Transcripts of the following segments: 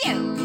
Pikachu!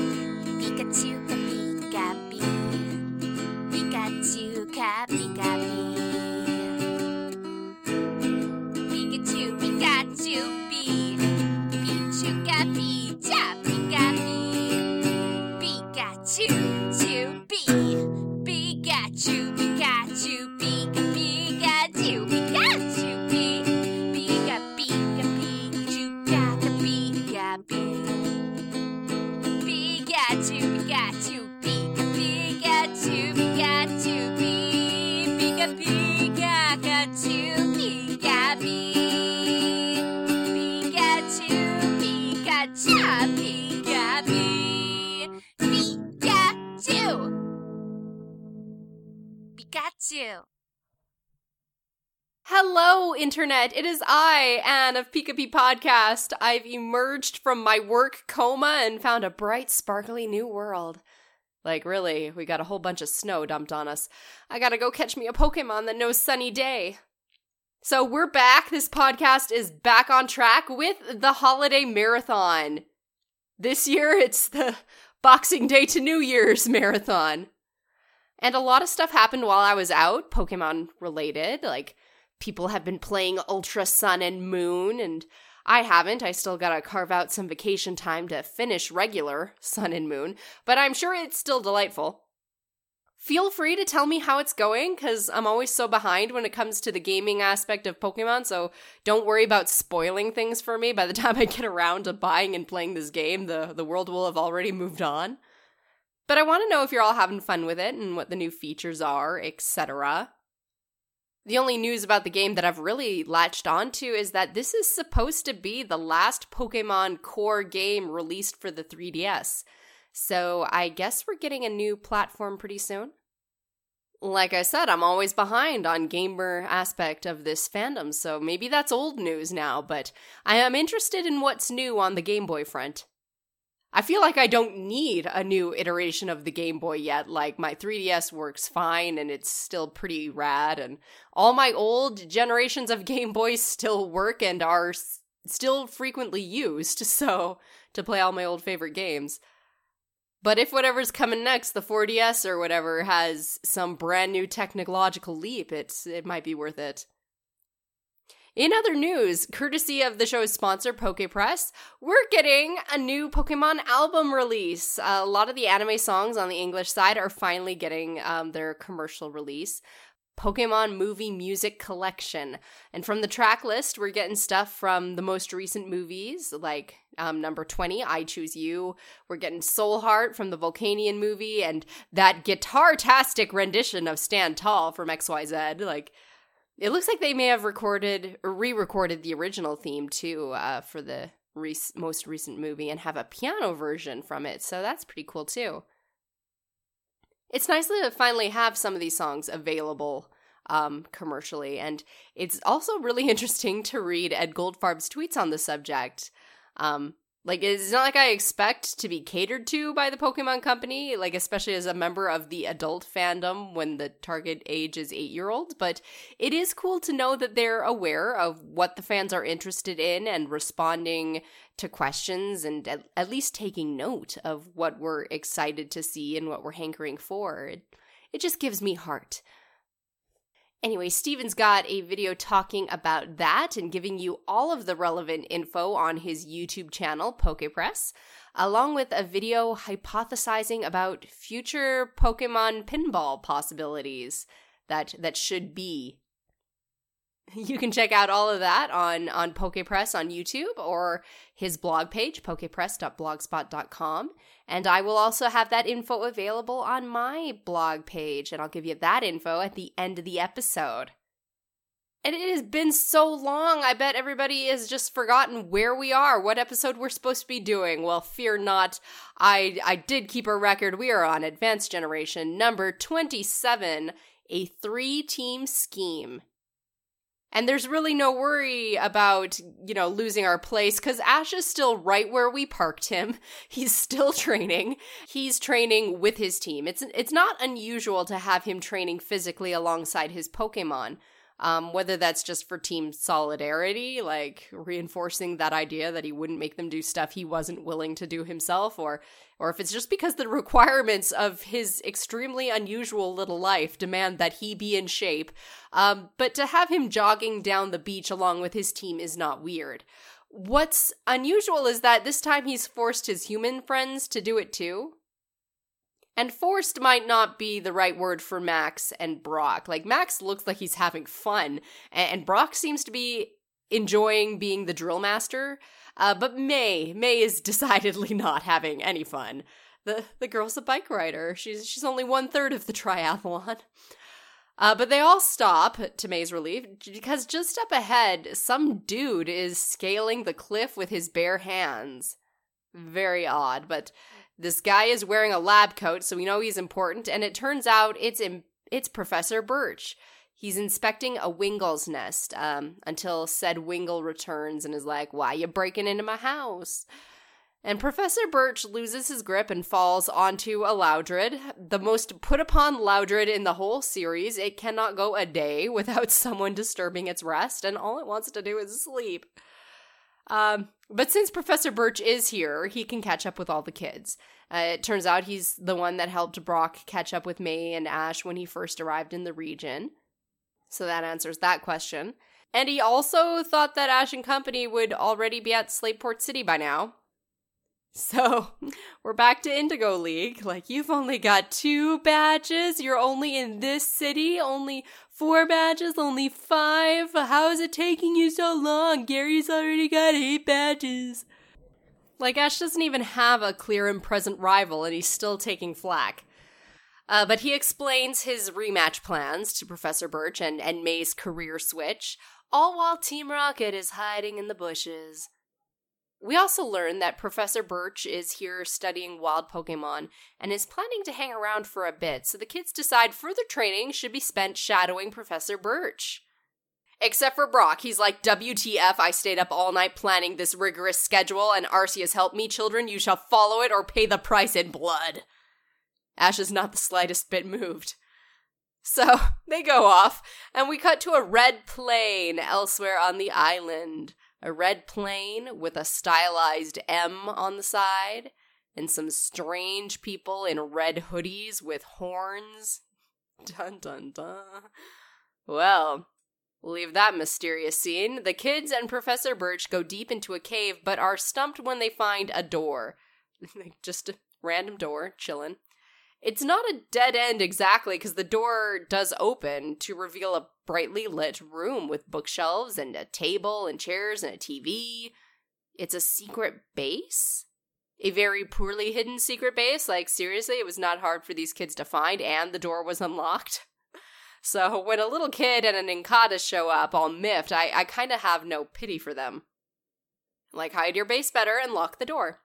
Pikachu. Hello, Internet. It is I, Anne of Pika Podcast. I've emerged from my work coma and found a bright, sparkly new world. Like, really, we got a whole bunch of snow dumped on us. I gotta go catch me a Pokemon that knows sunny day. So, we're back. This podcast is back on track with the holiday marathon. This year, it's the Boxing Day to New Year's marathon. And a lot of stuff happened while I was out, Pokemon related. Like, people have been playing Ultra Sun and Moon, and I haven't. I still gotta carve out some vacation time to finish regular Sun and Moon, but I'm sure it's still delightful. Feel free to tell me how it's going, because I'm always so behind when it comes to the gaming aspect of Pokemon, so don't worry about spoiling things for me. By the time I get around to buying and playing this game, the, the world will have already moved on. But I want to know if you're all having fun with it and what the new features are, etc. The only news about the game that I've really latched onto is that this is supposed to be the last Pokemon core game released for the 3DS. So I guess we're getting a new platform pretty soon. Like I said, I'm always behind on gamer aspect of this fandom, so maybe that's old news now, but I am interested in what's new on the Game Boy front. I feel like I don't need a new iteration of the Game Boy yet. Like, my 3DS works fine and it's still pretty rad, and all my old generations of Game Boys still work and are s- still frequently used, so to play all my old favorite games. But if whatever's coming next, the 4DS or whatever, has some brand new technological leap, it's it might be worth it. In other news, courtesy of the show's sponsor, PokePress, we're getting a new Pokemon album release. a lot of the anime songs on the English side are finally getting um, their commercial release. Pokemon Movie Music Collection. And from the track list, we're getting stuff from the most recent movies, like um, number 20, I Choose You. We're getting Soul Heart from the Volcanion movie, and that guitar-tastic rendition of Stand Tall from XYZ. Like, it looks like they may have recorded or re-recorded the original theme too uh, for the most recent movie and have a piano version from it. So that's pretty cool too. It's nice to finally have some of these songs available um, commercially, and it's also really interesting to read Ed Goldfarb's tweets on the subject. Um, like it's not like I expect to be catered to by the Pokemon Company, like especially as a member of the adult fandom when the target age is 8-year-old, but it is cool to know that they're aware of what the fans are interested in and responding to questions and at, at least taking note of what we're excited to see and what we're hankering for. It, it just gives me heart. Anyway, Steven's got a video talking about that and giving you all of the relevant info on his YouTube channel, PokePress, along with a video hypothesizing about future Pokemon pinball possibilities that that should be. You can check out all of that on on PokePress on YouTube or his blog page, pokepress.blogspot.com. And I will also have that info available on my blog page, and I'll give you that info at the end of the episode. And it has been so long, I bet everybody has just forgotten where we are, what episode we're supposed to be doing. Well, fear not, I, I did keep a record. We are on Advanced Generation number 27, a three team scheme. And there's really no worry about, you know, losing our place because Ash is still right where we parked him. He's still training. He's training with his team. It's it's not unusual to have him training physically alongside his Pokemon. Um, whether that's just for team solidarity, like reinforcing that idea that he wouldn't make them do stuff he wasn't willing to do himself, or or if it's just because the requirements of his extremely unusual little life demand that he be in shape. Um, but to have him jogging down the beach along with his team is not weird. What's unusual is that this time he's forced his human friends to do it too. And forced might not be the right word for Max and Brock. Like, Max looks like he's having fun, and Brock seems to be enjoying being the drill master. Uh, but May, May is decidedly not having any fun. The the girl's a bike rider. She's she's only one third of the triathlon. Uh, but they all stop to May's relief because just up ahead, some dude is scaling the cliff with his bare hands. Very odd, but this guy is wearing a lab coat, so we know he's important, and it turns out it's it's Professor Birch. He's inspecting a Wingull's nest um, until said Wingull returns and is like, "Why you breaking into my house?" And Professor Birch loses his grip and falls onto a Loudred, the most put upon Loudred in the whole series. It cannot go a day without someone disturbing its rest, and all it wants to do is sleep. Um, but since Professor Birch is here, he can catch up with all the kids. Uh, it turns out he's the one that helped Brock catch up with May and Ash when he first arrived in the region. So that answers that question. And he also thought that Ash and company would already be at Slateport City by now. So we're back to Indigo League. Like, you've only got two badges. You're only in this city. Only four badges. Only five. How is it taking you so long? Gary's already got eight badges. Like, Ash doesn't even have a clear and present rival, and he's still taking flack. Uh, but he explains his rematch plans to Professor Birch and, and May's career switch, all while Team Rocket is hiding in the bushes. We also learn that Professor Birch is here studying wild Pokemon and is planning to hang around for a bit, so the kids decide further training should be spent shadowing Professor Birch. Except for Brock, he's like, WTF, I stayed up all night planning this rigorous schedule, and Arceus helped me, children, you shall follow it or pay the price in blood. Ash is not the slightest bit moved. So they go off, and we cut to a red plane elsewhere on the island a red plane with a stylized M on the side, and some strange people in red hoodies with horns. Dun dun dun. Well, leave that mysterious scene. The kids and Professor Birch go deep into a cave, but are stumped when they find a door. Just a random door, chillin'. It's not a dead end exactly, because the door does open to reveal a brightly lit room with bookshelves and a table and chairs and a TV. It's a secret base? A very poorly hidden secret base? Like, seriously, it was not hard for these kids to find, and the door was unlocked. So, when a little kid and an Nincada show up all miffed, I, I kind of have no pity for them. Like, hide your base better and lock the door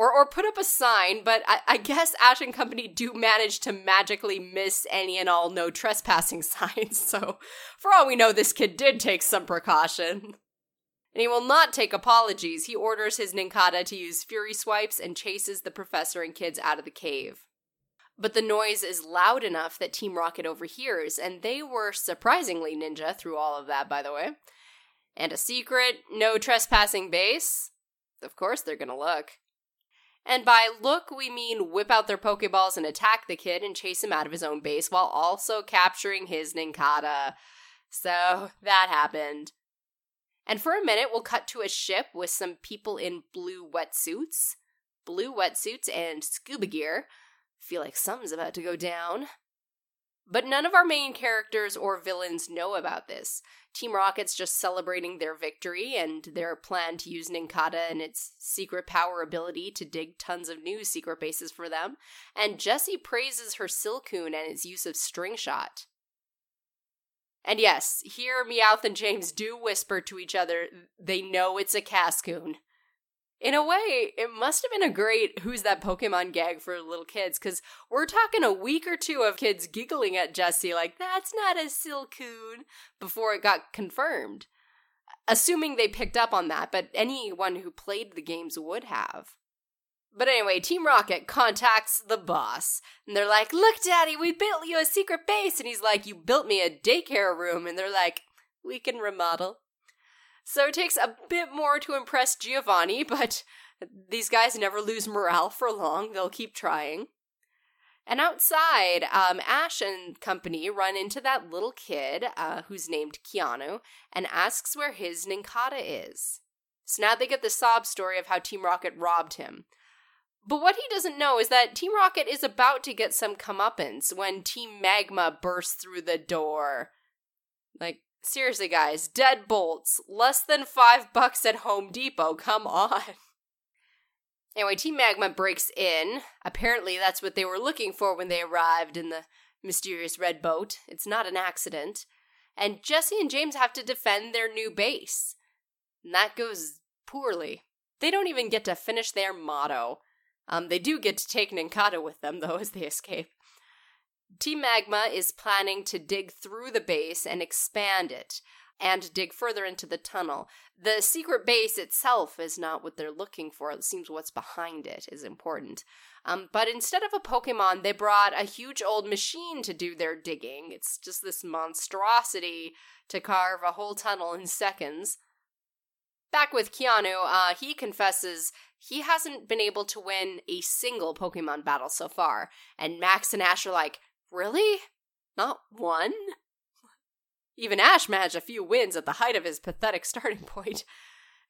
or or put up a sign, but I, I, guess Ash and Company do manage to magically miss any and all no trespassing signs. So, for all we know, this kid did take some precaution. And he will not take apologies. He orders his Nincada to use Fury Swipes and chases the professor and kids out of the cave. But the noise is loud enough that Team Rocket overhears, and they were surprisingly ninja through all of that, by the way. And a secret, no trespassing base? Of course they're gonna look. And by look, we mean whip out their Pokeballs and attack the kid and chase him out of his own base while also capturing his Nincada. So that happened. And for a minute, we'll cut to a ship with some people in blue wetsuits. Blue wetsuits and scuba gear. Feel like something's about to go down. But none of our main characters or villains know about this. Team Rocket's just celebrating their victory and their plan to use Nincada and its secret power ability to dig tons of new secret bases for them. And Jessie praises her Silcoon and its use of String Shot. And yes, here Meowth and James do whisper to each other they know it's a Cascoon in a way, it must have been a great who's that Pokemon gag for little kids because we're talking a week or two of kids giggling at Jessie, like, that's not a Silcoon, before it got confirmed. Assuming they picked up on that, but anyone who played the games would have. But anyway, Team Rocket contacts the boss, and they're like, Look, Daddy, we built you a secret base. And he's like, You built me a daycare room. And they're like, We can remodel. So it takes a bit more to impress Giovanni, but these guys never lose morale for long. They'll keep trying. And outside, um, Ash and company run into that little kid uh, who's named Keanu and asks where his Nincada is. So now they get the sob story of how Team Rocket robbed him. But what he doesn't know is that Team Rocket is about to get some comeuppance when Team Magma bursts through the door. Like, seriously, guys, dead bolts, less than five bucks at Home Depot, come on. Anyway, Team Magma breaks in. Apparently, that's what they were looking for when they arrived in the mysterious red boat. It's not an accident. And Jessie and James have to defend their new base. And that goes poorly. They don't even get to finish their motto. Um, they do get to take Nincada with them, though, as they escape. Team Magma is planning to dig through the base and expand it and dig further into the tunnel. The secret base itself is not what they're looking for. It seems what's behind it is important. Um, but instead of a Pokemon, they brought a huge old machine to do their digging. It's just this monstrosity to carve a whole tunnel in seconds. Back with Keanu, uh, he confesses he hasn't been able to win a single Pokemon battle so far. And Max and Ash are like, Really? Not one? Even Ash managed a few wins at the height of his pathetic starting point.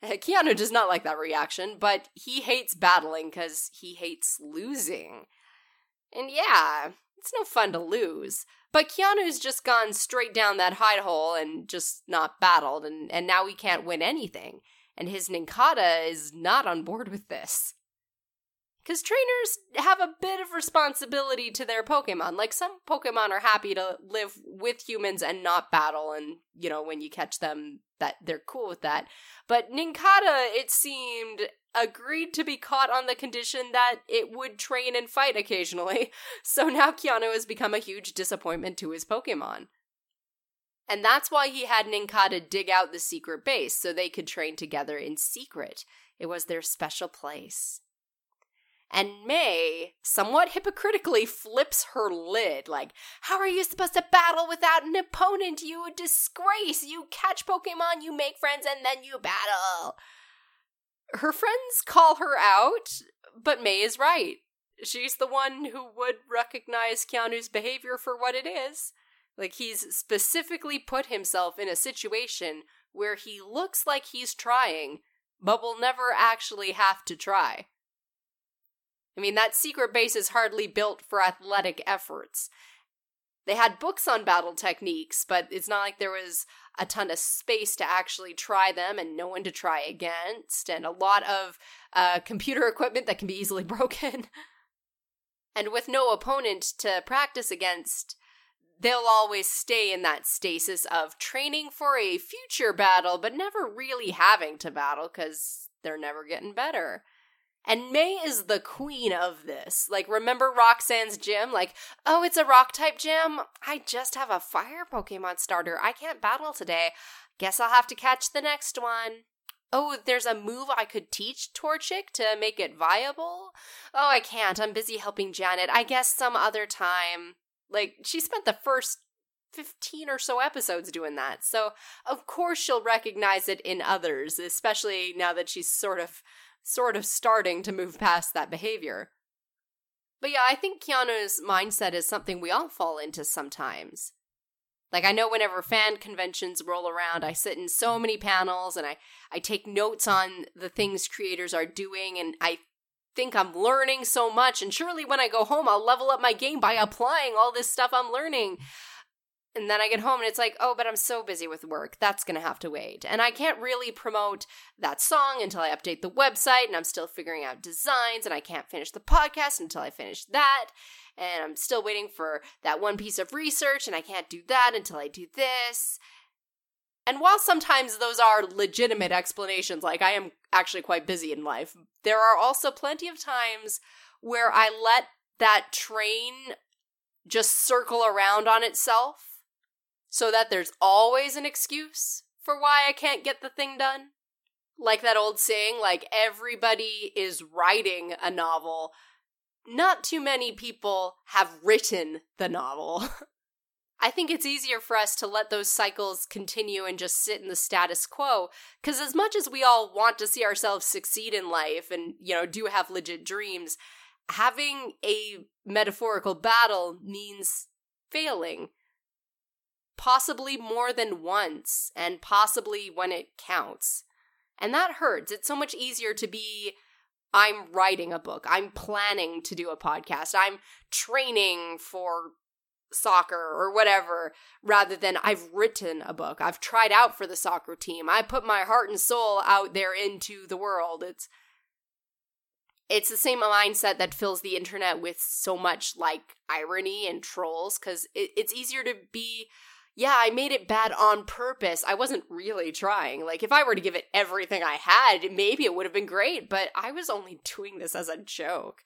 Eh, Keanu does not like that reaction, but he hates battling because he hates losing. And yeah, it's no fun to lose. But Keanu's just gone straight down that hide hole and just not battled, and, and now he can't win anything. And his Nincada is not on board with this. Because trainers have a bit of responsibility to their Pokemon. Like, some Pokemon are happy to live with humans and not battle, and, you know, when you catch them, that they're cool with that. But Nincada, it seemed, agreed to be caught on the condition that it would train and fight occasionally. So now Keanu has become a huge disappointment to his Pokemon. And that's why he had Nincada dig out the secret base so they could train together in secret. It was their special place and May, somewhat hypocritically, flips her lid. Like, how are you supposed to battle without an opponent? You a disgrace! You catch Pokemon, you make friends, and then you battle. Her friends call her out, but May is right. She's the one who would recognize Keanu's behavior for what it is. Like, he's specifically put himself in a situation where he looks like he's trying, but will never actually have to try. I mean, that secret base is hardly built for athletic efforts. They had books on battle techniques, but it's not like there was a ton of space to actually try them and no one to try against, and a lot of uh, computer equipment that can be easily broken. and with no opponent to practice against, they'll always stay in that stasis of training for a future battle, but never really having to battle because they're never getting better. And May is the queen of this. Like, remember Roxanne's gym? Like, oh, it's a rock type gym? I just have a fire Pokemon starter. I can't battle today. Guess I'll have to catch the next one. Oh, there's a move I could teach Torchic to make it viable? Oh, I can't. I'm busy helping Janet. I guess some other time. Like, she spent the first 15 or so episodes doing that. So, of course, she'll recognize it in others, especially now that she's sort of sort of starting to move past that behavior. But yeah, I think Keanu's mindset is something we all fall into sometimes. Like I know whenever fan conventions roll around, I sit in so many panels and I I take notes on the things creators are doing and I think I'm learning so much and surely when I go home I'll level up my game by applying all this stuff I'm learning. And then I get home and it's like, oh, but I'm so busy with work. That's going to have to wait. And I can't really promote that song until I update the website and I'm still figuring out designs and I can't finish the podcast until I finish that. And I'm still waiting for that one piece of research and I can't do that until I do this. And while sometimes those are legitimate explanations, like I am actually quite busy in life, there are also plenty of times where I let that train just circle around on itself so that there's always an excuse for why I can't get the thing done. like that old saying, like everybody is writing a novel. Not too many people have written the novel. I think it's easier for us to let those cycles continue and just sit in the status quo. Because as much as we all want to see ourselves succeed in life and, you know, do have legit dreams, having a metaphorical battle means failing. Possibly more than once, and possibly when it counts. And that hurts. It's so much easier to be I'm writing a book. I'm planning to do a podcast. I'm training for soccer or whatever rather than I've written a book. I've tried out for the soccer team. I put my heart and soul out there into the world. It's it's the same mindset that fills the internet with so much like irony and trolls because it, it's easier to be yeah i made it bad on purpose i wasn't really trying like if i were to give it everything i had maybe it would have been great but i was only doing this as a joke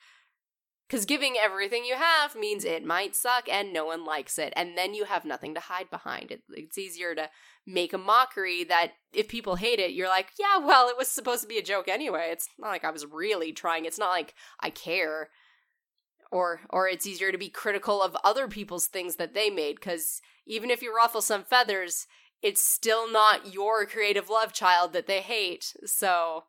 because giving everything you have means it might suck and no one likes it. And then you have nothing to hide behind. It, it's easier to make a mockery that if people hate it, you're like, yeah, well, it was supposed to be a joke anyway. It's not like I was really trying. It's not like I care. Or, or it's easier to be critical of other people's things that they made because even if you ruffle some feathers, it's still not your creative love child that they hate. So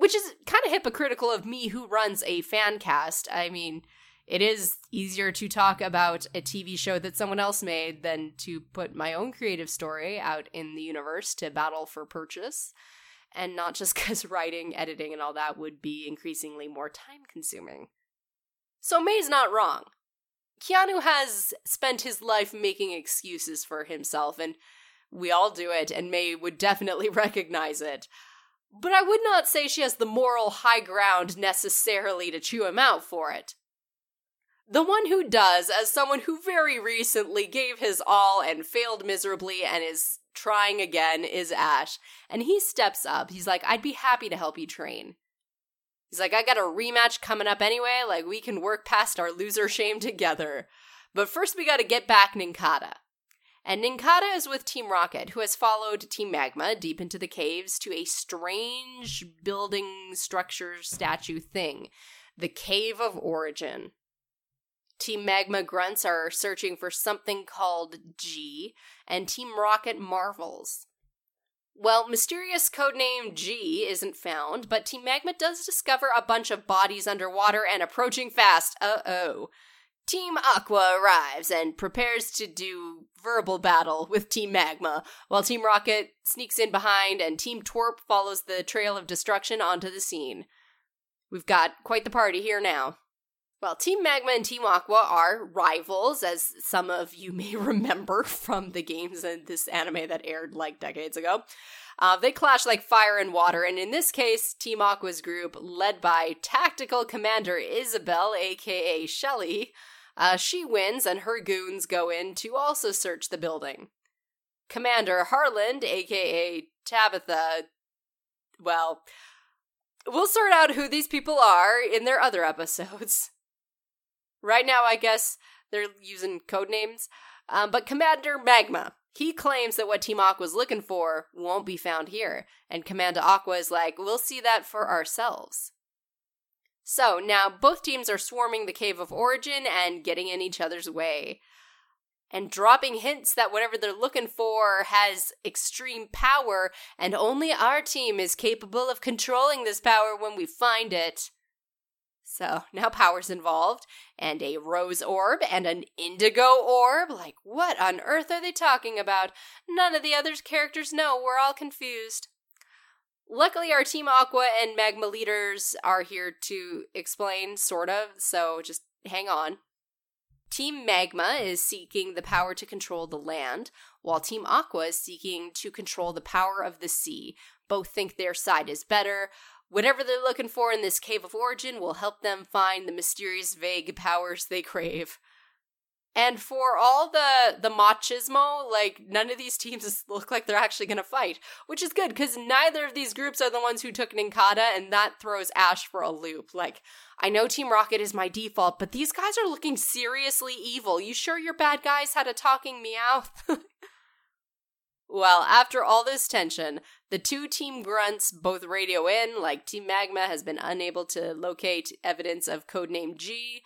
which is kind of hypocritical of me who runs a fan cast. I mean, it is easier to talk about a TV show that someone else made than to put my own creative story out in the universe to battle for purchase. And not just because writing, editing, and all that would be increasingly more time consuming. So May's not wrong. Keanu has spent his life making excuses for himself, and we all do it, and May would definitely recognize it. But I would not say she has the moral high ground necessarily to chew him out for it. The one who does, as someone who very recently gave his all and failed miserably and is trying again, is Ash. And he steps up. He's like, I'd be happy to help you train. He's like, I got a rematch coming up anyway. Like, we can work past our loser shame together. But first, we gotta get back Nincada. And Nincada is with Team Rocket, who has followed Team Magma deep into the caves to a strange building structure statue thing the Cave of Origin. Team Magma grunts are searching for something called G, and Team Rocket marvels. Well, mysterious codename G isn't found, but Team Magma does discover a bunch of bodies underwater and approaching fast. Uh oh. Team Aqua arrives and prepares to do verbal battle with Team Magma, while Team Rocket sneaks in behind and Team Twerp follows the trail of destruction onto the scene. We've got quite the party here now. Well, Team Magma and Team Aqua are rivals, as some of you may remember from the games in this anime that aired like decades ago. Uh, they clash like fire and water, and in this case, Team Aqua's group, led by Tactical Commander Isabelle, aka Shelly, uh, she wins, and her goons go in to also search the building. Commander Harland, aka Tabitha, well, we'll sort out who these people are in their other episodes. Right now, I guess they're using code names. Um, but Commander Magma, he claims that what Team Aqua's looking for won't be found here. And Commander Aqua is like, we'll see that for ourselves. So now both teams are swarming the Cave of Origin and getting in each other's way. And dropping hints that whatever they're looking for has extreme power, and only our team is capable of controlling this power when we find it. So now power's involved, and a rose orb and an indigo orb. Like, what on earth are they talking about? None of the other characters know. We're all confused. Luckily, our Team Aqua and Magma leaders are here to explain, sort of, so just hang on. Team Magma is seeking the power to control the land, while Team Aqua is seeking to control the power of the sea. Both think their side is better. Whatever they're looking for in this cave of origin will help them find the mysterious, vague powers they crave. And for all the the machismo, like none of these teams look like they're actually going to fight, which is good because neither of these groups are the ones who took Nincada, and that throws Ash for a loop. Like, I know Team Rocket is my default, but these guys are looking seriously evil. You sure your bad guys had a talking meow? Well, after all this tension, the two team grunts both radio in, like Team Magma has been unable to locate evidence of codename G.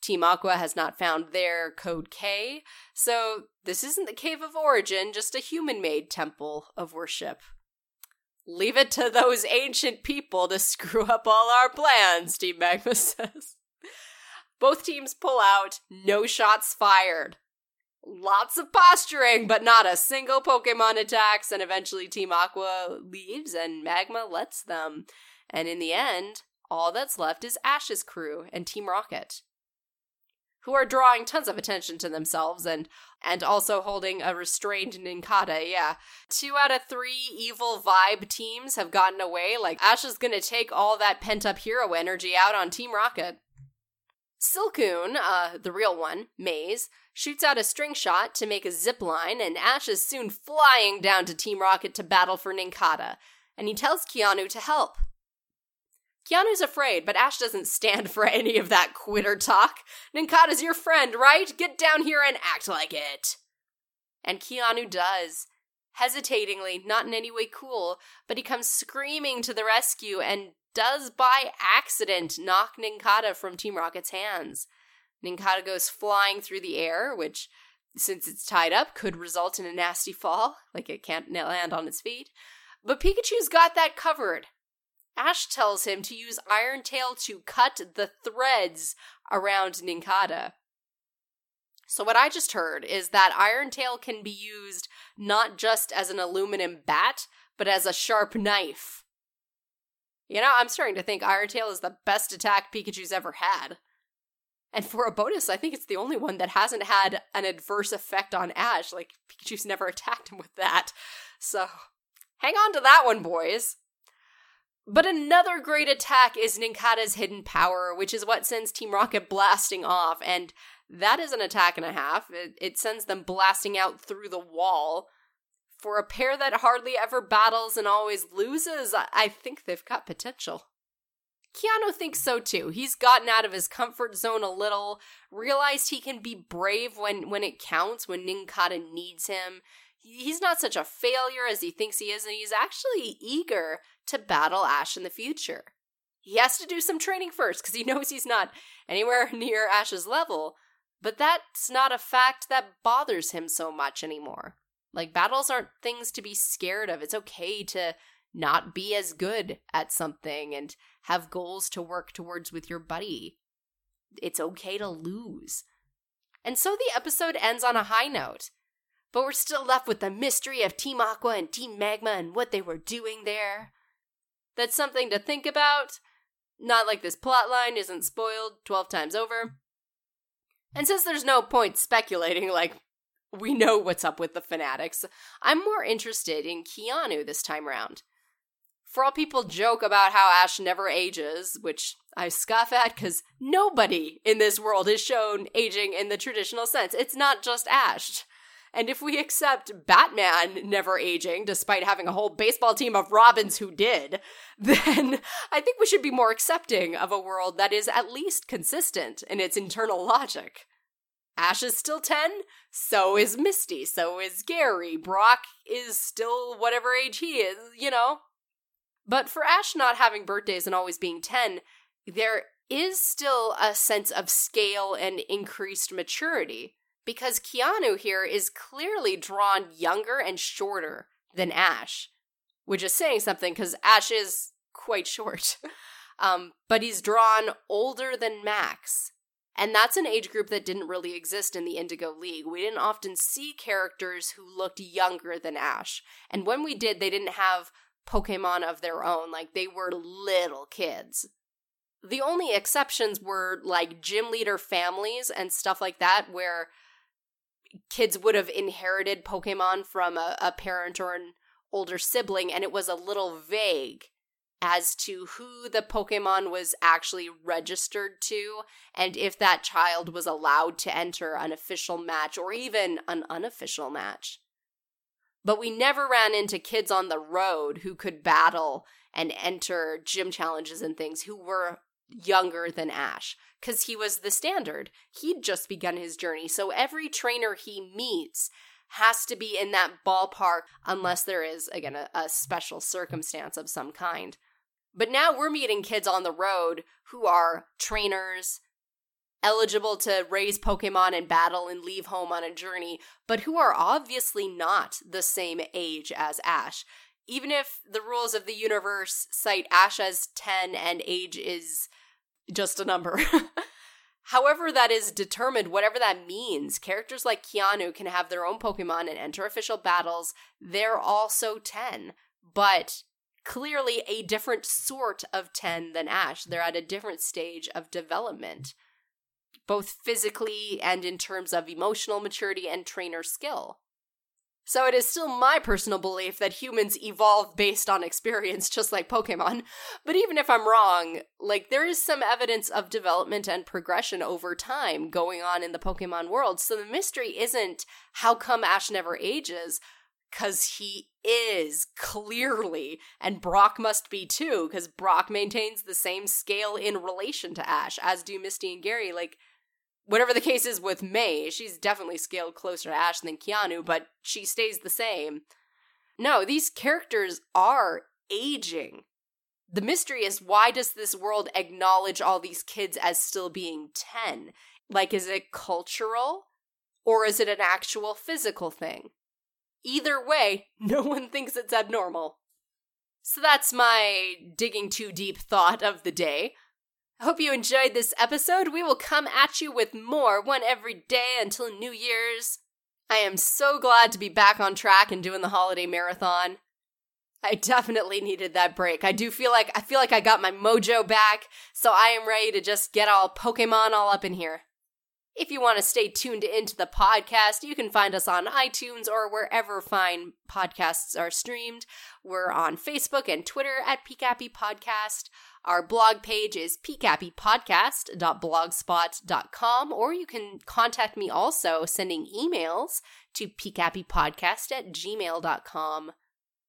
Team Aqua has not found their code K. So, this isn't the Cave of Origin, just a human made temple of worship. Leave it to those ancient people to screw up all our plans, Team Magma says. Both teams pull out, no shots fired. Lots of posturing, but not a single Pokemon attacks, and eventually Team Aqua leaves and Magma lets them. And in the end, all that's left is Ash's crew and Team Rocket who are drawing tons of attention to themselves and and also holding a restrained Nincada. Yeah. Two out of three evil vibe teams have gotten away. Like Ash is gonna take all that pent up hero energy out on Team Rocket. Silcoon, uh, the real one, May's, shoots out a string shot to make a zip line, and Ash is soon flying down to Team Rocket to battle for Nincada, and he tells Keanu to help. Keanu's afraid, but Ash doesn't stand for any of that quitter talk. Nincada's your friend, right? Get down here and act like it. And Keanu does. Hesitatingly, not in any way cool, but he comes screaming to the rescue and does by accident knock Nincada from Team Rocket's hands. Nincada goes flying through the air, which, since it's tied up, could result in a nasty fall, like it can't land on its feet. But Pikachu's got that covered. Ash tells him to use Iron Tail to cut the threads around Nincada. So, what I just heard is that Iron Tail can be used not just as an aluminum bat, but as a sharp knife. You know, I'm starting to think Iron Tail is the best attack Pikachu's ever had. And for a bonus, I think it's the only one that hasn't had an adverse effect on Ash. Like, Pikachu's never attacked him with that. So, hang on to that one, boys. But another great attack is Nincada's hidden power, which is what sends Team Rocket blasting off, and that is an attack and a half. It, it, sends them blasting out through the wall. For a pair that hardly ever battles and always loses, I, think they've got potential. Keanu thinks so too. He's gotten out of his comfort zone a little, realized he can be brave when, when it counts, when Nincada needs him. He's not such a failure as he thinks he is, and he's actually eager to battle Ash in the future. He has to do some training first because he knows he's not anywhere near Ash's level, but that's not a fact that bothers him so much anymore. Like, battles aren't things to be scared of. It's okay to not be as good at something and have goals to work towards with your buddy. It's okay to lose. And so the episode ends on a high note. But we're still left with the mystery of Team Aqua and Team Magma and what they were doing there. That's something to think about. Not like this plotline isn't spoiled 12 times over. And since there's no point speculating, like, we know what's up with the fanatics, I'm more interested in Keanu this time around. For all people joke about how Ash never ages, which I scoff at because nobody in this world is shown aging in the traditional sense. It's not just Ash. And if we accept Batman never aging, despite having a whole baseball team of Robins who did, then I think we should be more accepting of a world that is at least consistent in its internal logic. Ash is still 10, so is Misty, so is Gary. Brock is still whatever age he is, you know? But for Ash not having birthdays and always being 10, there is still a sense of scale and increased maturity because Keanu here is clearly drawn younger and shorter than Ash, which is saying something because Ash is quite short. um, but he's drawn older than Max. And that's an age group that didn't really exist in the Indigo League. We didn't often see characters who looked younger than Ash. And when we did, they didn't have Pokemon of their own. Like, they were little kids. The only exceptions were like gym leader families and stuff like that, where kids would have inherited Pokemon from a, a parent or an older sibling, and it was a little vague as to who the Pokemon was actually registered to, and if that child was allowed to enter an official match or even an unofficial match. But we never ran into kids on the road who could battle and enter gym challenges and things who were younger than Ash because he was the standard. He'd just begun his journey. So every trainer he meets has to be in that ballpark unless there is, again, a, a special circumstance of some kind. But now we're meeting kids on the road who are trainers, eligible to raise Pokemon in battle and leave home on a journey, but who are obviously not the same age as Ash. Even if the rules of the universe cite Ash as 10 and age is just a number. However, that is determined, whatever that means, characters like Keanu can have their own Pokemon and enter official battles. They're also 10, but clearly a different sort of 10 than Ash. They're at a different stage of development, both physically and in terms of emotional maturity and trainer skill. So it is still my personal belief that humans evolve based on experience, just like Pokemon. But even if I'm wrong, like there is some evidence of development and progression over time going on in the Pokemon world. So the mystery isn't how come Ash never ages, because he is clearly, and Brock must be too, because Brock maintains the same scale in relation to Ash, as do Misty and Gary. Like, whatever the case is with May, she's definitely scaled closer to Ash than Keanu, but she stays the same. No, these characters are aging. The mystery is why does this world acknowledge all these kids as still being 10? Like, is it cultural? Or is it an actual physical thing? Either way, no one thinks it's abnormal. So that's my digging too deep thought of the day. I hope you enjoyed this episode. We will come at you with more, one every day until New Year's. I am so glad to be back on track and doing the holiday marathon. I definitely needed that break. I do feel like I feel like I got my mojo back, so I am ready to just get all Pokemon all up in here. If you want to stay tuned into the podcast, you can find us on iTunes or wherever fine podcasts are streamed. We're on Facebook and Twitter at PCAPI Podcast. Our blog page is pcappypodcast.blogspot.com, or you can contact me also sending emails to pcappypodcast at gmail.com.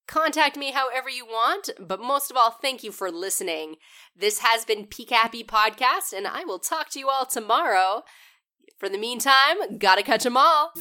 Contact me however you want, but most of all, thank you for listening. This has been PCAPY Podcast, and I will talk to you all tomorrow. For the meantime, gotta catch 'em all.